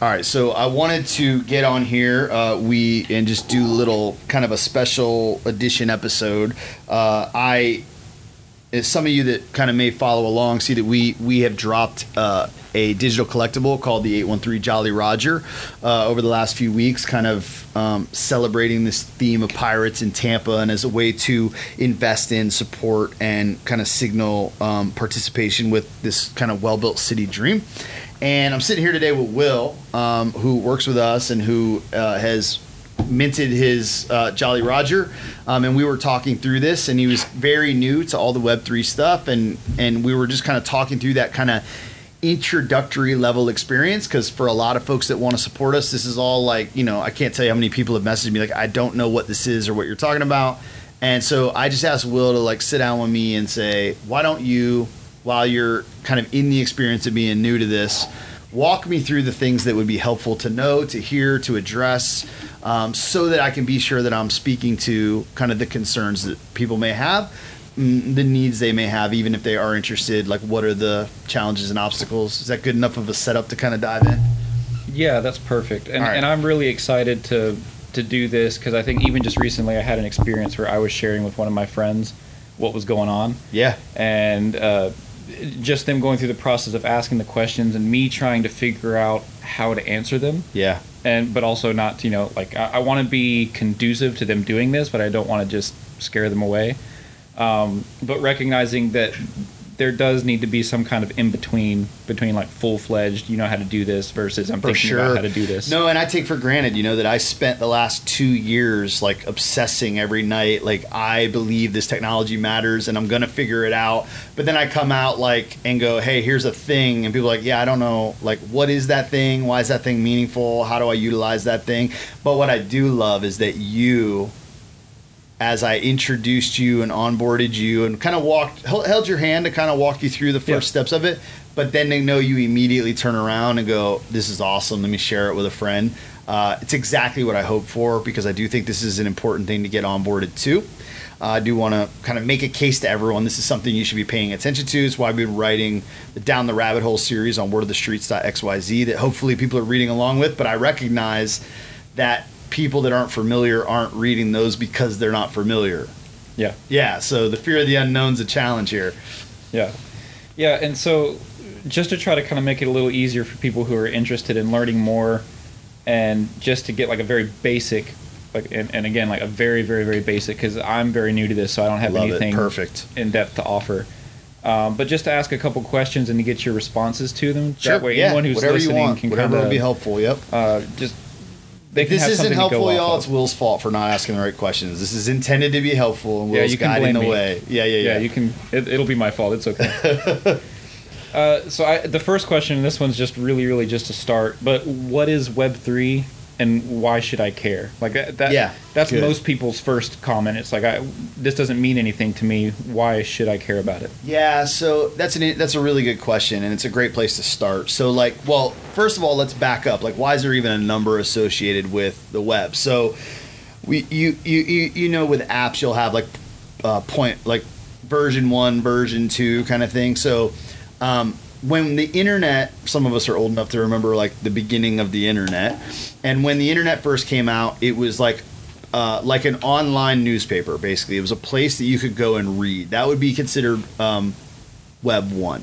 All right, so I wanted to get on here, uh, we and just do a little kind of a special edition episode. Uh, I, as some of you that kind of may follow along, see that we we have dropped uh, a digital collectible called the 813 Jolly Roger uh, over the last few weeks, kind of um, celebrating this theme of pirates in Tampa, and as a way to invest in, support, and kind of signal um, participation with this kind of well built city dream. And I'm sitting here today with Will, um, who works with us and who uh, has minted his uh, Jolly Roger. Um, and we were talking through this, and he was very new to all the Web3 stuff. And, and we were just kind of talking through that kind of introductory level experience because for a lot of folks that want to support us, this is all like, you know, I can't tell you how many people have messaged me like, I don't know what this is or what you're talking about. And so I just asked Will to like sit down with me and say, why don't you while you're kind of in the experience of being new to this, walk me through the things that would be helpful to know, to hear, to address, um, so that I can be sure that I'm speaking to kind of the concerns that people may have, mm, the needs they may have, even if they are interested. Like, what are the challenges and obstacles? Is that good enough of a setup to kind of dive in? Yeah, that's perfect. And, right. and I'm really excited to to do this because I think even just recently I had an experience where I was sharing with one of my friends what was going on, Yeah. and uh, just them going through the process of asking the questions and me trying to figure out how to answer them. Yeah. and but also not you know like I, I want to be conducive to them doing this, but I don't want to just scare them away. Um, but recognizing that there does need to be some kind of in between between like full fledged, you know how to do this versus I'm for thinking sure about how to do this. No, and I take for granted, you know, that I spent the last two years like obsessing every night. Like I believe this technology matters, and I'm gonna figure it out. But then I come out like and go, hey, here's a thing, and people are like, yeah, I don't know, like what is that thing? Why is that thing meaningful? How do I utilize that thing? But what I do love is that you as I introduced you and onboarded you and kind of walked held your hand to kind of walk you through the first Yeah. steps of it but then they know you immediately turn around and go this is awesome let me share it with a friend uh, it's exactly what I hope for because I do think this is an important thing to get onboarded to uh, I do want to kind of make a case to everyone. This is something you should be paying attention to. It's why I've been writing the Down the Rabbit Hole series on Word of the wordofthestreets.xyz that hopefully people are reading along with. But I recognize that people that aren't familiar aren't reading those because they're not familiar. Yeah, Yeah, so the fear of the unknown's a challenge here. yeah, yeah. And so just to try to kind of make it a little easier for people who are interested in learning more, and just to get like a very basic. Like and, and again, like a very, very, very basic because I'm very new to this, so I don't have Love anything it. Perfect. in depth to offer. Um, but just to ask a couple questions and to get your responses to them. Sure. That way, yeah, anyone who's whatever you listening can whatever kind will be helpful. Yep. uh, just they can this isn't helpful, y'all, off it's. Will's fault for not asking the right questions. This is intended to be helpful, and Yeah, you can guiding the me. way. Yeah, yeah, yeah. Yeah, you can. It, it'll be my fault. It's okay. uh, so I, the first question, this one's just really, really just to start. But what is Web three, and why should I care? Like that. that Yeah, that's good. most people's first comment. It's like, I, this doesn't mean anything to me. Why should I care about it? Yeah, so that's an that's a really good question, and it's a great place to start. So, like, well, first of all, let's back up. Like, why is there even a number associated with the web? So, we you you you, you know, with apps, you'll have like uh, point like version one, version two kind of thing. So, um, when the internet, some of us are old enough to remember like the beginning of the internet, and when the internet first came out, it was like uh, like an online newspaper. Basically, it was a place that you could go and read. That would be considered um, Web one.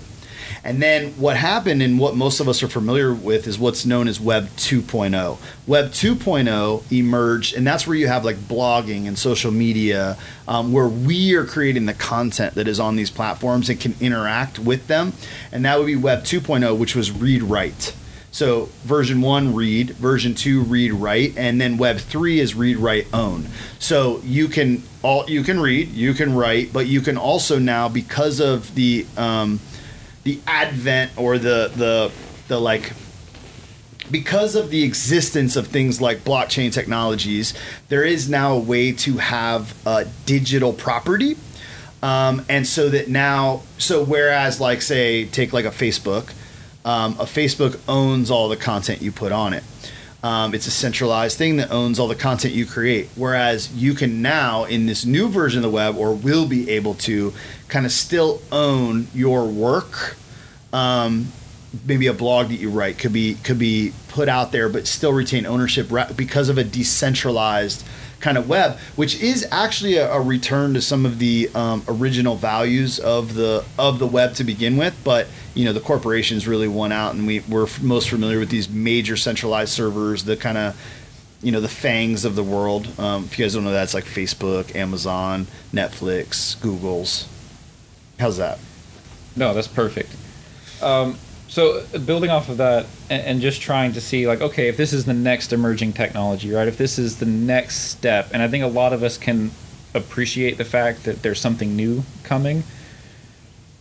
And then what happened, and what most of us are familiar with, is what's known as Web 2.0. Web 2.0 emerged, and that's where you have like blogging and social media, um, where we are creating the content that is on these platforms and can interact with them. And that would be Web 2.0, which was read write. So version one, read. Version two, read write, and then Web three is read write own. So you can all you can read, you can write, but you can also now because of the um, the advent or the the the like because of the existence of things like blockchain technologies, there is now a way to have a digital property. Um, and so that now, so whereas, like, say, take like a Facebook, um, a Facebook owns all the content you put on it. Um, it's a centralized thing that owns all the content you create. Whereas you can now, in this new version of the web, or will be able to, kind of still own your work um, maybe a blog that you write could be could be put out there, but still retain ownership because of a decentralized kind of web, which is actually a, a return to some of the um, original values of the of the web to begin with. But you know, the corporations really won out, and we we're most familiar with these major centralized servers, the kind of you know the FAANGs of the world. Um, if you guys don't know that, it's like Facebook, Amazon, Netflix, Google's. How's that? No, that's perfect. Um, so uh, building off of that and, and just trying to see like okay if this is the next emerging technology right if this is the next step and i think a lot of us can appreciate the fact that there's something new coming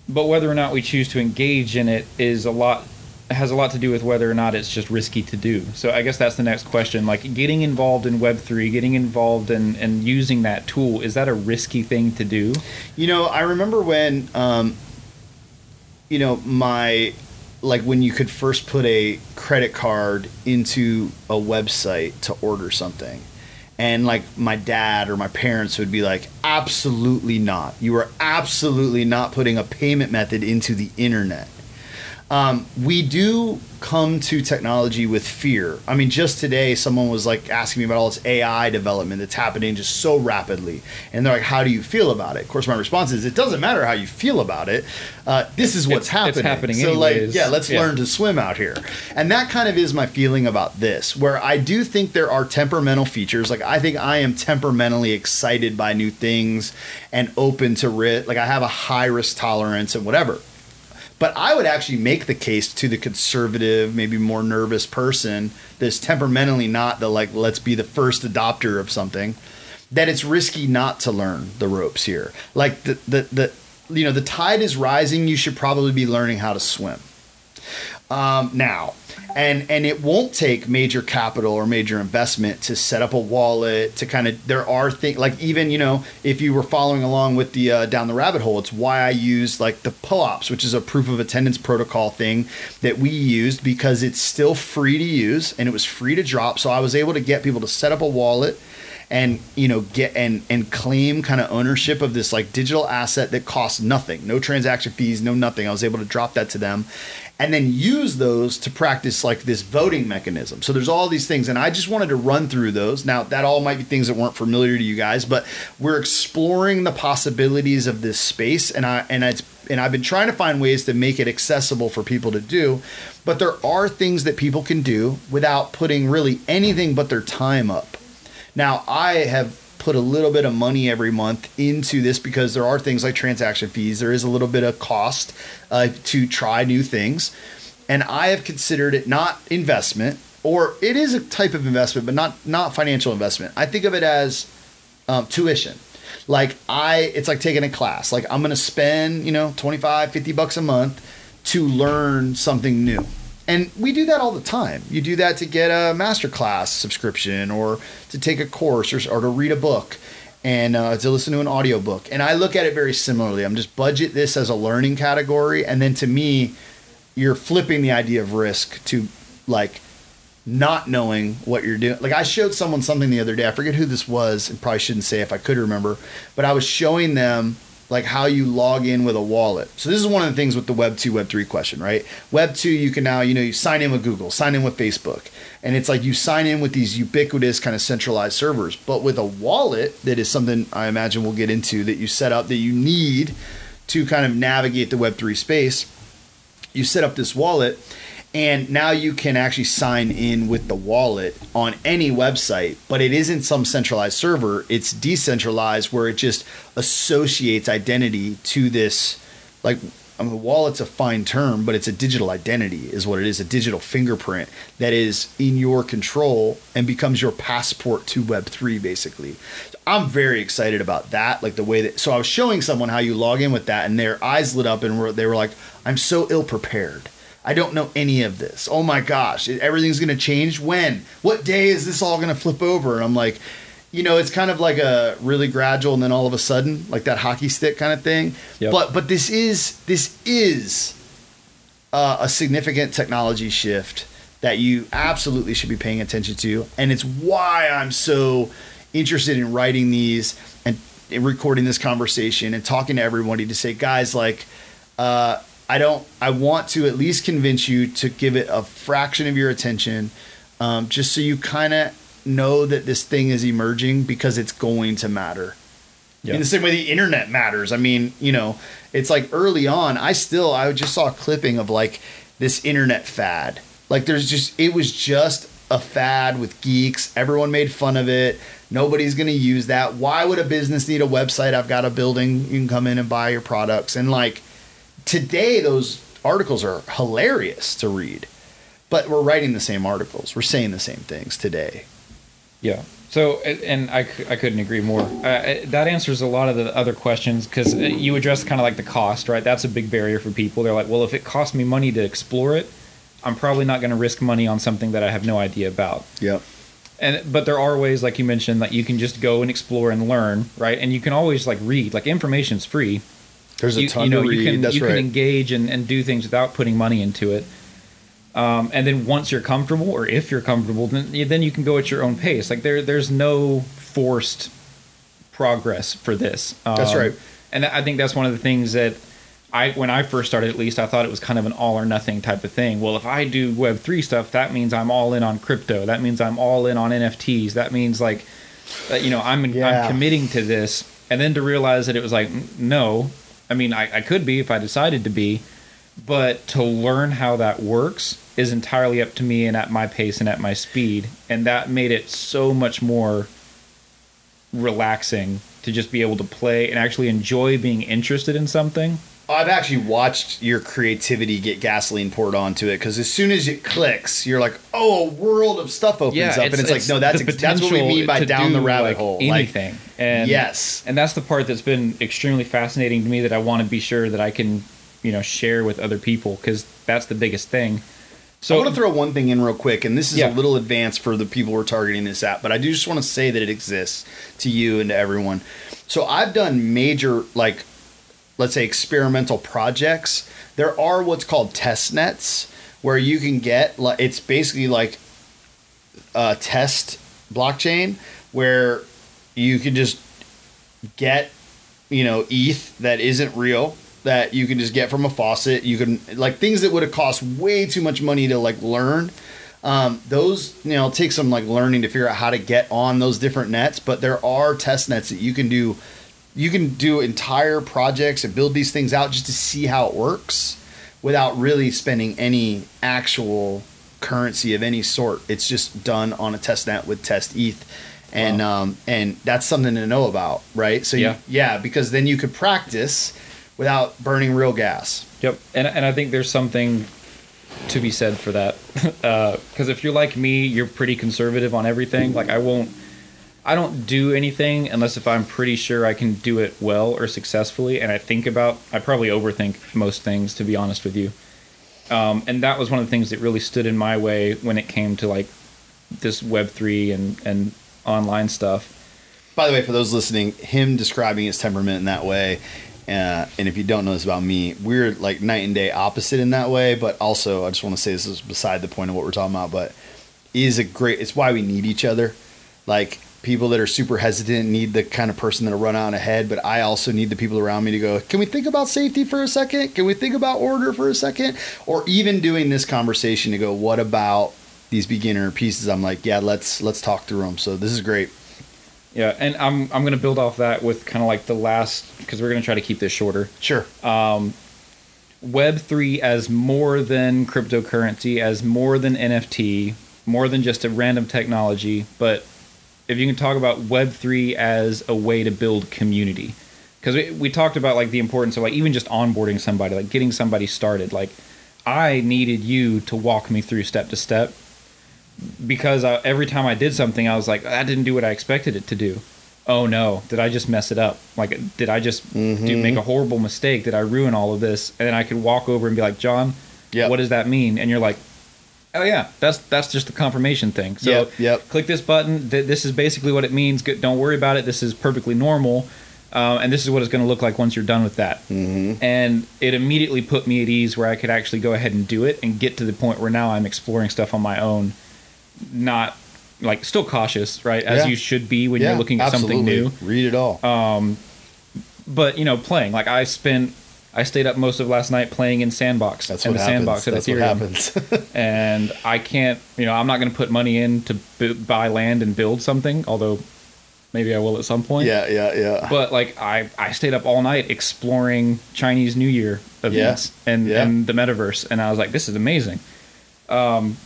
but whether or not we choose to engage in it is a lot has a lot to do with whether or not it's just risky to do. So i guess that's the next question. Like getting involved in web3 getting involved in and using that tool is that a risky thing to do? You know, I remember when, um, you know, my like when you could first put a credit card into a website to order something. And like my dad or my parents would be like, absolutely not. You are absolutely not putting a payment method into the internet. Um, we do come to technology with fear. I mean, just today, someone was like asking me about all this AI development that's happening just so rapidly, and they're like, "How do you feel about it?" Of course, my response is, "It doesn't matter how you feel about it. Uh, this is what's It's- happening. it's happening so, like, yeah, let's Yeah. learn to swim out here." And that kind of is my feeling about this, where I do think there are temperamental features. Like, I think I am temperamentally excited by new things and open to risk. Like, I have a high risk tolerance and whatever. But I would actually make the case to the conservative, maybe more nervous person that's temperamentally not the like, let's be the first adopter of something, that it's risky not to learn the ropes here. Like the the, the you know, the tide is rising, you should probably be learning how to swim. Um, now, and and it won't take major capital or major investment to set up a wallet to kind of there are things like even you know if you were following along with the uh, down the rabbit hole it's why i used like the POAPs which is a proof of attendance protocol thing that we used because it's still free to use and it was free to drop. So i was able to get people to set up a wallet and you know get and and claim kind of ownership of this like digital asset that costs nothing. No transaction fees no nothing. I was able to drop that to them and then use those to practice like this voting mechanism so there's all these things and i just wanted to run through those now that all might be things that weren't familiar to you guys but we're exploring the possibilities of this space and i and it's and I've been trying to find ways to make it accessible for people to do, but there are things that people can do without putting really anything but their time up. Now, I have put a little bit of money every month into this because there are things like transaction fees. There is a little bit of cost uh, to try new things. And I have considered it not investment, or it is a type of investment, but not not financial investment. I think of it as um, tuition. Like I, it's like taking a class. Like I'm going to spend, you know, 25, 50 bucks a month to learn something new. And we do that all the time. You do that to get a masterclass subscription or to take a course or, or to read a book and uh, to listen to an audiobook. And I look at it very similarly. I'm just budget this as a learning category. And then to me, you're flipping the idea of risk to like not knowing what you're doing. Like I showed someone something the other day. I forget who this was, and probably shouldn't say if I could remember, but I was showing them like how you log in with a wallet. So this is one of the things with the Web 2, Web 3 question, right? Web 2, you can now, you know, you sign in with Google, sign in with Facebook. And it's like you sign in with these ubiquitous kind of centralized servers. But with a wallet, that is something I imagine we'll get into that you set up that you need to kind of navigate the Web 3 space. You set up this wallet and now you can actually sign in with the wallet on any website but it isn't some centralized server. It's decentralized where it just associates identity to this like I mean, wallet's a fine term but it's a digital identity is what it is a digital fingerprint that is in your control and becomes your passport to web3 basically. So i'm very excited about that like the way that so i was showing someone how you log in with that and their eyes lit up and were, they were like i'm so ill prepared I don't know any of this. Oh my gosh, everything's going to change when? What day is this all going to flip over? And I'm like, you know, it's kind of like a really gradual and then all of a sudden, like that hockey stick kind of thing. Yep. But but this is this is uh, a significant technology shift that you absolutely should be paying attention to, and it's why I'm so interested in writing these and recording this conversation and talking to everybody to say, guys, like. Uh, I don't. I want to at least convince you to give it a fraction of your attention, um, just so you kind of know that this thing is emerging because it's going to matter. Yeah. In the same way the internet matters. I mean, you know, it's like early on. I still. I just saw a clipping of like this internet fad. Like there's just. It was just a fad with geeks. Everyone made fun of it. Nobody's going to use that. Why would a business need a website? I've got a building. You can come in and buy your products. And like today, those articles are hilarious to read. But we're writing the same articles. We're saying the same things today. Yeah. So, and- I, I, couldn't agree more. Uh, that answers a lot of the other questions because you address kind of like the cost, right? That's a big barrier for people. They're like, well, if it costs me money to explore it, I'm probably not going to risk money on something that I have no idea about. Yep. And but there are ways, like you mentioned, that you can just go and explore and learn, right? And you can always like read. Like information's free. There's a you, ton you know, to read. you can That's you right. can engage and, and do things without putting money into it. Um, and then once you're comfortable, or if you're comfortable, then then you can go at your own pace. Like there there's no forced progress for this. Um, That's right. And I think that's one of the things that I when I first started, at least, I thought it was kind of an all or nothing type of thing. Well, if I do Web three stuff, that means I'm all in on crypto. That means I'm all in on NFTs. That means like, uh, you know, I'm Yeah. I'm committing to this. And then to realize that it was like, no, I mean, I, I could be if I decided to be, but to learn how that works is entirely up to me and at my pace and at my speed. And that made it so much more relaxing to just be able to play and actually enjoy being interested in something. I've actually watched your creativity get gasoline poured onto it because as soon as it clicks, you're like, "Oh, a world of stuff opens up," and it's, like, "No, that's the ex- that's what we potential mean by down the do, rabbit like, hole." Anything. and yes, and that's the part that's been extremely fascinating to me that I want to be sure that I can, you know, share with other people because that's the biggest thing. So So I want to throw one thing in real quick, and this is Yeah. a little advanced for the people we're targeting this at, but I do just want to say that it exists to you and to everyone. So I've done major, like, let's say experimental projects. There are what's called test nets where you can get, like, it's basically like a test blockchain where you can just get you know ETH that isn't real that you can just get from a faucet. You can like things that would have cost way too much money to like learn. Um, those you know take some like learning to figure out how to get on those different nets, but there are test nets that you can do. You can do entire projects and build these things out just to see how it works without really spending any actual currency of any sort. It's just done on a test net with test ETH. And um, and that's something to know about, right? So Yeah. you, yeah, because then you could practice without burning real gas. Yep, and and I think there's something to be said for that. Because if you're like me, you're pretty conservative on everything. Like I won't, I don't do anything unless if I'm pretty sure I can do it well or successfully. And I think about, I probably overthink most things, to be honest with you. Um, and that was one of the things that really stood in my way when it came to like this Web three and and online stuff. By the way, for those listening, him describing his temperament in that way, uh, and if you don't know this about me, we're like night and day opposite in that way. But also, I just want to say this is beside the point of what we're talking about. But is a great. It's why we need each other. Like people that are super hesitant need the kind of person that'll run out ahead. But I also need the people around me to go. Can we think about safety for a second? Can we think about order for a second? Or even doing this conversation to go. What about these beginner pieces? I'm like, yeah, let's let's talk through them. So this is great. Yeah, and I'm I'm gonna build off that with kind of like the last because we're gonna try to keep this shorter. Sure. Um, Web3 as more than cryptocurrency, as more than NFT, more than just a random technology, but if you can talk about Web3 as a way to build community. Because we, we talked about like the importance of like even just onboarding somebody, like getting somebody started. Like I needed you to walk me through step to step because I, every time I did something, I was like, I didn't do what I expected it to do. Oh no, did I just mess it up? Like, did I just do mm-hmm. make a horrible mistake? Did I ruin all of this? And then I could walk over and be like, John, Yep. what does that mean? And you're like, oh yeah, that's that's just the confirmation thing. So Yep, yep. click this button. Th- This is basically what it means. Good- Don't worry about it. This is perfectly normal. Uh, and this is what it's going to look like once you're done with that. Mm-hmm. And it immediately put me at ease where I could actually go ahead and do it and get to the point where now I'm exploring stuff on my own, not like still cautious, right? As Yeah. you should be when you're looking at something new Read it all. Um, but you know playing like i spent I stayed up most of last night playing in Sandbox. That's in what the happens. Sandbox at That's what Ethereum. happens. and I can't, you know, I'm not going to put money in to buy land and build something, although maybe I will at some point. yeah, yeah, yeah. But like I, I stayed up all night exploring Chinese New Year events and, Yeah. and the metaverse, and I was like, this is amazing. Um,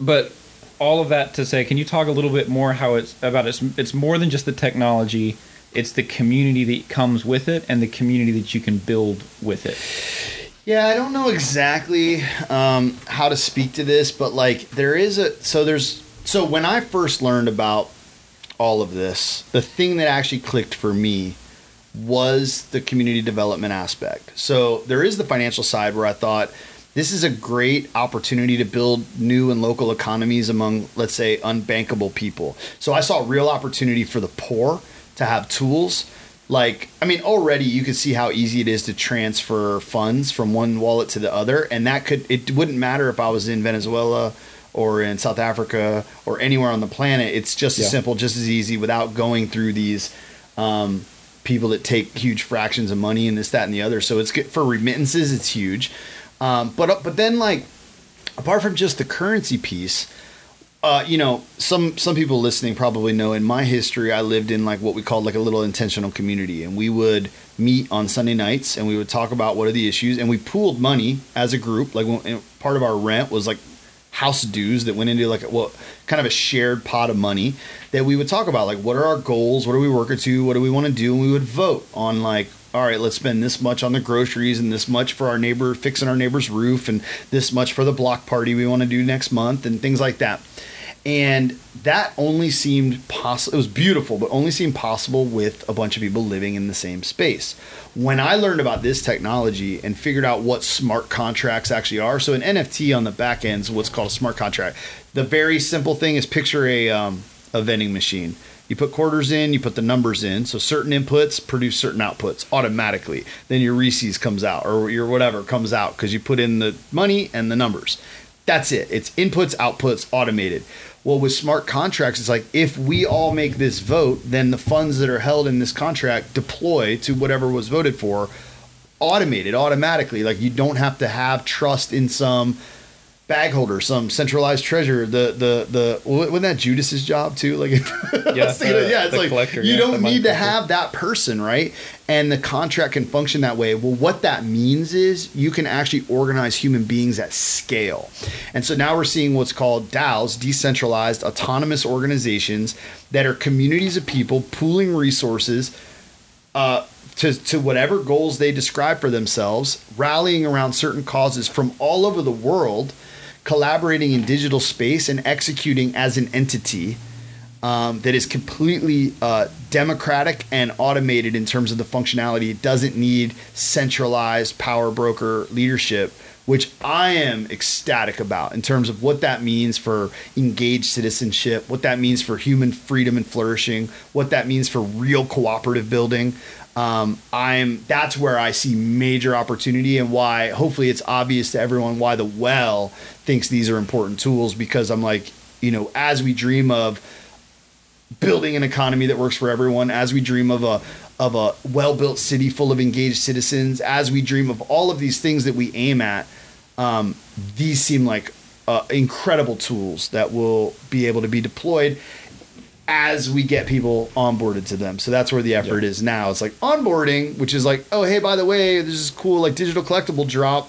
but all of that to say, can you talk a little bit more how it's about it's it's more than just the technology. It's the community that comes with it and the community that you can build with it. Yeah, I don't know exactly um, how to speak to this, but like there is a so there's so when I first learned about all of this, the thing that actually clicked for me was the community development aspect. So there is the financial side where I thought this is a great opportunity to build new and local economies among, let's say, unbankable people. So I saw real opportunity for the poor to have tools. Like, I mean, already you can see how easy it is to transfer funds from one wallet to the other. And that could, it wouldn't matter if I was in Venezuela or in South Africa or anywhere on the planet. It's just as simple, just as easy without going through these um, people that take huge fractions of money and this, that, and the other. So it's good for remittances. It's huge. Um, but but then like apart from just the currency piece, uh, you know, some some people listening probably know in my history, I lived in like what we called like a little intentional community, and we would meet on Sunday nights and we would talk about what are the issues, and we pooled money as a group. Like when, part of our rent was like house dues that went into like what kind of a shared pot of money that we would talk about. Like what are our goals? What are we working to? What do we want to do? And we would vote on like all right let's spend this much on the groceries and this much for our neighbor fixing our neighbor's roof and this much for the block party we want to do next month and things like that. And that only seemed possible it was beautiful but only seemed possible with a bunch of people living in the same space. When i learned about this technology and figured out what smart contracts actually are so an nft on the back end is what's called a smart contract. The very simple thing is picture a, um, a vending machine you put quarters in, you put the numbers in. So certain inputs produce certain outputs automatically. Then your Reese's comes out or your whatever comes out because you put in the money and the numbers. That's it. It's inputs, outputs, automated. Well, with smart contracts, it's like if we all make this vote, then the funds that are held in this contract deploy to whatever was voted for automated automatically. Like you don't have to have trust in some bag holder, some centralized treasure. The the the wasn't that Judas's job too? Like Yeah, I was thinking of- the- yeah, it's like collector, you yeah, don't need to collector. have that person, right? And the contract can function that way. Well, what that means is you can actually organize human beings at scale. And so now we're seeing what's called DAOs, decentralized autonomous organizations that are communities of people pooling resources uh, to, to whatever goals they describe for themselves, rallying around certain causes from all over the world, collaborating in digital space, and executing as an entity um, that is completely uh, democratic and automated in terms of the functionality. It doesn't need centralized power broker leadership, which I am ecstatic about in terms of what that means for engaged citizenship, what that means for human freedom and flourishing, what that means for real cooperative building. Um, I'm that's where I see major opportunity and why hopefully it's obvious to everyone why the well thinks these are important tools because I'm like, you know, as we dream of building an economy that works for everyone as we dream of a of a well-built city full of engaged citizens as we dream of all of these things that we aim at um, these seem like uh, incredible tools that will be able to be deployed as we get people onboarded to them. So that's where the effort Yeah. is now. It's like onboarding which is like oh hey by the way this is cool. Like digital collectible drop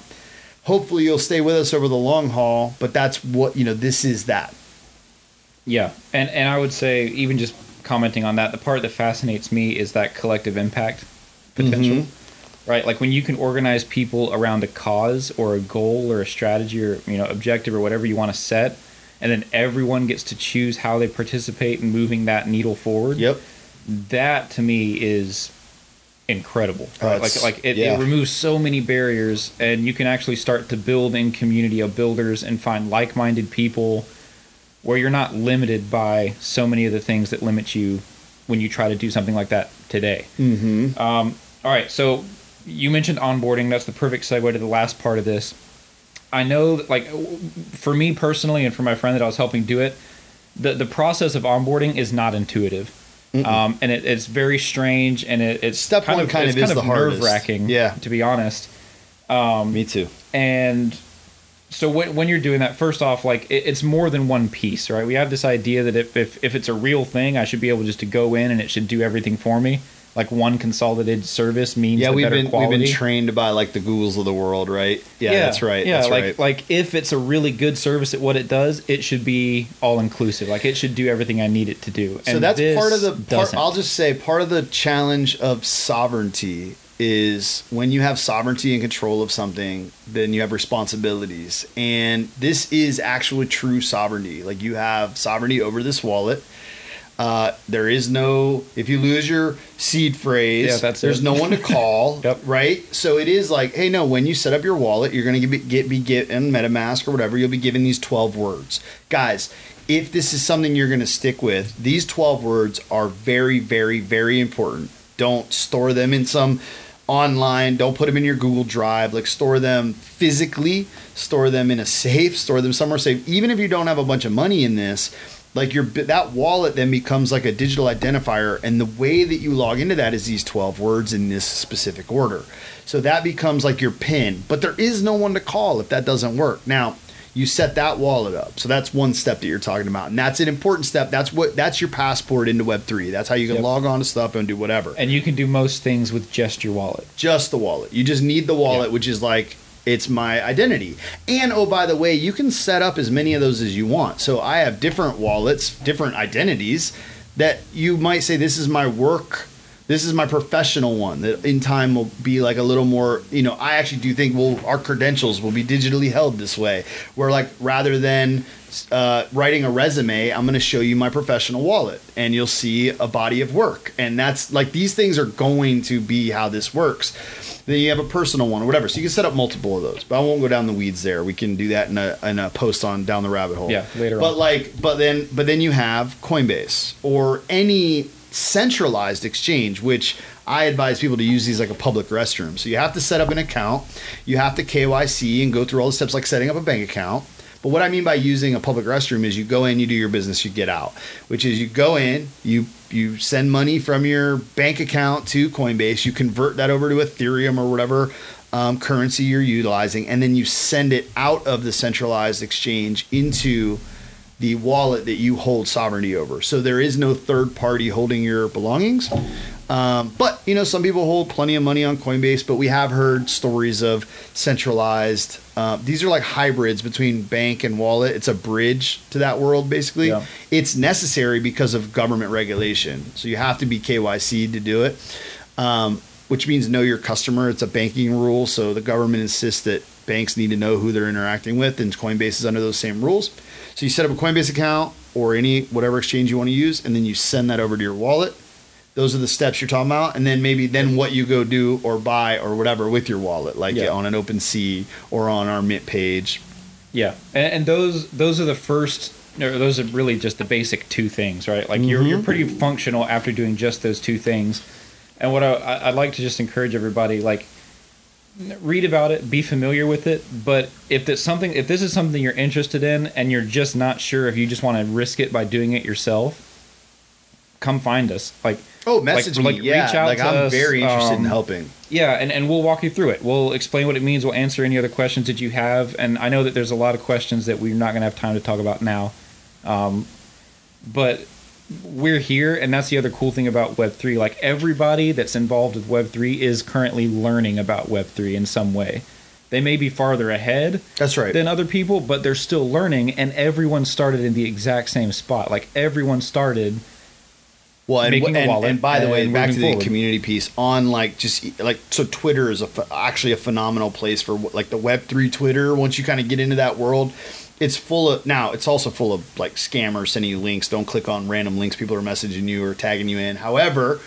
hopefully you'll stay with us over the long haul but that's what you know this is that Yeah, and and I would say even just commenting on that, the part that fascinates me is that collective impact potential. Mm-hmm. Right, like when you can organize people around a cause or a goal or a strategy or you know objective or whatever you want to set, and then everyone gets to choose how they participate in moving that needle forward. yep That to me is incredible. Oh, Right? like like it, yeah. it removes so many barriers, and you can actually start to build in community of builders and find like-minded people where you're not limited by so many of the things that limit you when you try to do something like that today. mm-hmm Um, all right, so you mentioned onboarding. That's the perfect segue to the last part of this. I know, that, like, for me personally, and for my friend that I was helping do it, the the process of onboarding is not intuitive, um, and it, it's very strange, and it, it's Step one kind it's of is the hardest. nerve wracking. Yeah. to be honest. Um, Me too. And so when, when you're doing that, first off, like it, it's more than one piece, right? We have this idea that if, if if it's a real thing, I should be able just to go in and it should do everything for me. Like one consolidated service means Yeah, we've been quality. we've been trained by like the Googles of the world, right? Yeah, that's right. Yeah, that's like right. like if it's a really good service at what it does, it should be all inclusive. Like it should do everything I need it to do. So that's part of the part. I'll just say part of the challenge of sovereignty is when you have sovereignty and control of something, then you have responsibilities. And this is actually true sovereignty. Like you have sovereignty over this wallet. Uh, there is no if you lose your seed phrase, Yeah, that's there's it. no one to call, Yep. right? So it is like, hey, no, when you set up your wallet, you're going to get, get be given MetaMask or whatever, you'll be given these 12 words. Guys, if this is something you're going to stick with, these 12 words are very very very important. Don't store them in some online, don't put them in your Google Drive, like store them physically, store them in a safe, store them somewhere safe. Even if you don't have a bunch of money in this, like your that wallet then becomes like a digital identifier and the way that you log into that is these 12 words in this specific order so that becomes like your pin but there is no one to call if that doesn't work now you set that wallet up so that's one step that you're talking about and that's an important step that's what that's your passport into web3 that's how you can Yep. log on to stuff and do whatever and you can do most things with just your wallet. just the wallet. You just need the wallet, Yeah. which is like it's my identity. And oh, by the way, you can set up as many of those as you want. So I have different wallets, different identities that you might say this is my work. This is my professional one that in time will be like a little more, you know, I actually do think well our credentials will be digitally held this way. Where like rather than uh, writing a resume, I'm going to show you my professional wallet and you'll see a body of work. And that's like these things are going to be how this works. Then you have a personal one or whatever. So you can set up multiple of those. But I won't go down the weeds there. We can do that in a, in a post on down the rabbit hole. Yeah, later But on. like, but then, but then you have Coinbase or any centralized exchange, which I advise people to use these like a public restroom. So you have to set up an account, you have to KYC and go through all the steps like setting up a bank account. But what I mean by using a public restroom is you go in, you do your business, you get out. Which is you go in, you you send money from your bank account to Coinbase, you convert that over to Ethereum or whatever um, currency you're utilizing, and then you send it out of the centralized exchange into the wallet that you hold sovereignty over. So there is no third party holding your belongings. Um, but you know, some people hold plenty of money on Coinbase, but we have heard stories of centralized. Uh, these are like hybrids between bank and wallet. It's a bridge to that world, basically. Yeah. It's necessary because of government regulation. So you have to be KYC to do it, um, which means know your customer. It's a banking rule. So the government insists that banks need to know who they're interacting with, and Coinbase is under those same rules. So you set up a Coinbase account or any whatever exchange you want to use, and then you send that over to your wallet. Those are the steps you're talking about, and then maybe then what you go do or buy or whatever with your wallet, like Yeah. on an open OpenSea or on our Mint page. Yeah, and, and those those are the first. Or those are really just the basic two things, right? Like you're Mm-hmm. you're pretty functional after doing just those two things. And what I, I- I'd like to just encourage everybody, like, read about it, be familiar with it. But if it's something, if this is something you're interested in, and you're just not sure if you just want to risk it by doing it yourself, come find us. Like, Oh, message like, me. like, yeah, reach out like I'm us, very interested in um, helping. yeah, and, and we'll walk you through it. We'll explain what it means. We'll answer any other questions that you have. And I know that there's a lot of questions that we're not going to have time to talk about now. Um, but we're here, and that's the other cool thing about Web3. Like everybody that's involved with Web3 is currently learning about Web3 in some way. They may be farther ahead That's right. than other people, but they're still learning, and everyone started in the exact same spot. Like everyone started Well, and, and, wallet and by the way, back to the forward. community piece on like just like so Twitter is a actually a phenomenal place for like the Web three Twitter. Once you kind of get into that world, it's full of now. It's also full of like scammers sending you links. Don't click on random links. People are messaging you or tagging you in. However.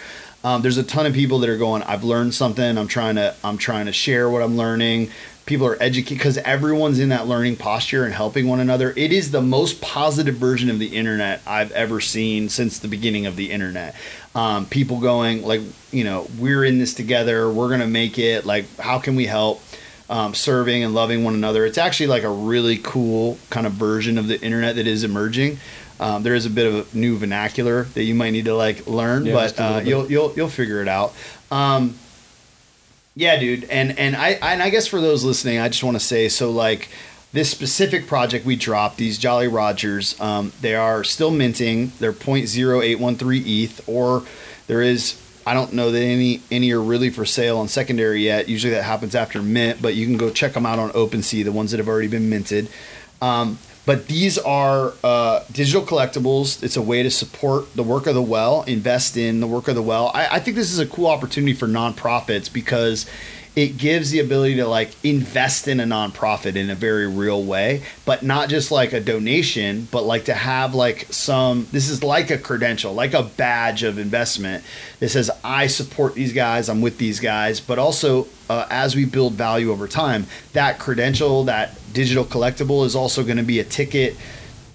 Um, there's a ton of people that are going. I've learned something. I'm trying to. I'm trying to share what I'm learning. People are educated because everyone's in that learning posture and helping one another. It is the most positive version of the internet I've ever seen since the beginning of the internet. Um, people going like, you know, we're in this together. We're gonna make it. Like, how can we help? Um, serving and loving one another. It's actually like a really cool kind of version of the internet that is emerging. Um, there is a bit of a new vernacular that you might need to like learn, Yeah, but uh, you'll you'll you'll figure it out. Um, Yeah, dude, and and I and I guess for those listening, I just want to say so like this specific project we dropped these Jolly Rogers, um, they are still minting. They're 0.0813 ETH, or there is I don't know that any any are really for sale on secondary yet. Usually that happens after mint, but you can go check them out on OpenSea, the ones that have already been minted. Um, but these are uh, digital collectibles. It's a way to support the work of the well, invest in the work of the well. I, I think this is a cool opportunity for nonprofits because it gives the ability to like invest in a nonprofit in a very real way, but not just like a donation, but like to have like some this is like a credential, like a badge of investment that says I support these guys, I'm with these guys, but also uh, as we build value over time, that credential, that digital collectible is also going to be a ticket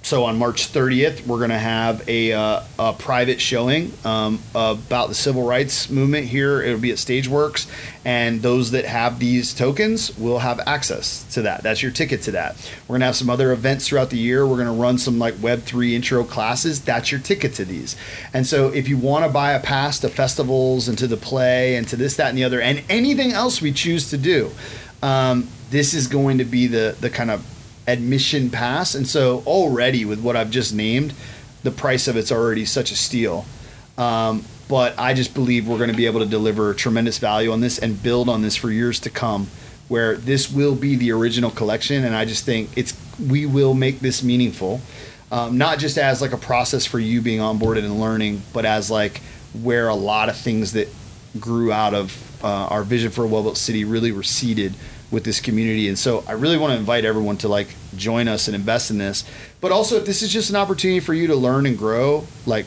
so on March 30th, we're going to have a, uh, a private showing um, about the civil rights movement here. It'll be at Stageworks, and those that have these tokens will have access to that. That's your ticket to that. We're going to have some other events throughout the year. We're going to run some like Web3 intro classes. That's your ticket to these. And so if you want to buy a pass to festivals and to the play and to this, that, and the other, and anything else we choose to do, um, this is going to be the the kind of admission pass. And so already with what I've just named, the price of it's already such a steal. Um, but I just believe we're going to be able to deliver tremendous value on this and build on this for years to come, where this will be the original collection. And I just think it's we will make this meaningful, um, not just as like a process for you being onboarded and learning, but as like where a lot of things that grew out of uh, our vision for a well-built city really were seeded with this community. And so I really want to invite everyone to like join us and invest in this. But also, if this is just an opportunity for you to learn and grow, like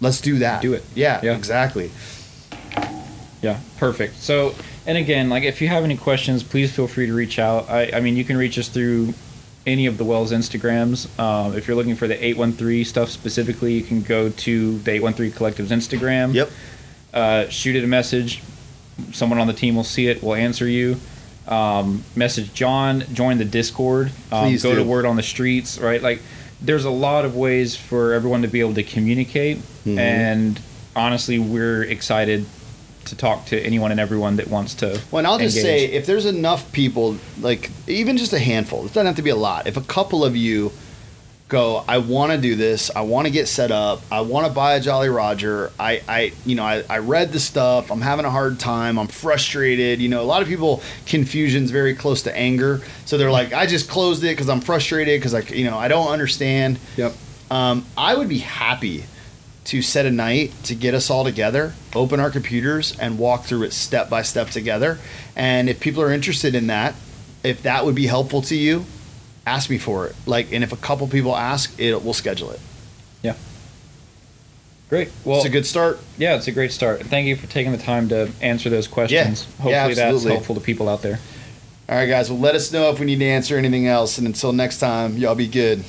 let's do that. Do it. Yeah, Yeah. exactly. Yeah, perfect. So, and again, like if you have any questions, please feel free to reach out. I, I mean, you can reach us through any of the Wells Instagrams. Um, if you're looking for the 813 stuff specifically, you can go to the 813 Collective's Instagram. Yep. Uh, shoot it a message. Someone on the team will see it. We'll answer you. Um, message John. Join the Discord. Um, Please go do. to word on the streets. Right. Like, there's a lot of ways for everyone to be able to communicate. Mm-hmm. And honestly, we're excited to talk to anyone and everyone that wants to. Well, and I'll just say, if there's enough people, like even just a handful, it doesn't have to be a lot. If a couple of you go, I want to do this, I want to get set up, I want to buy a Jolly Roger, I, I, you know, I, I read the stuff, I'm having a hard time, I'm frustrated. You know, a lot of people confusion's very close to anger, so they're like, I just closed it because I'm frustrated because I, you know, I don't understand. Yep. Um, I would be happy to set a night to get us all together, open our computers, and walk through it step by step together. And if people are interested in that, if that would be helpful to you, ask me for it. Like, and if a couple people ask, it we'll schedule it. Yeah. Great. Well, it's a good start. yeah, it's a great start. And thank you for taking the time to answer those questions. Yeah, Hopefully, that's helpful to people out there. All right, guys. Well, let us know if we need to answer anything else. And until next time, y'all be good.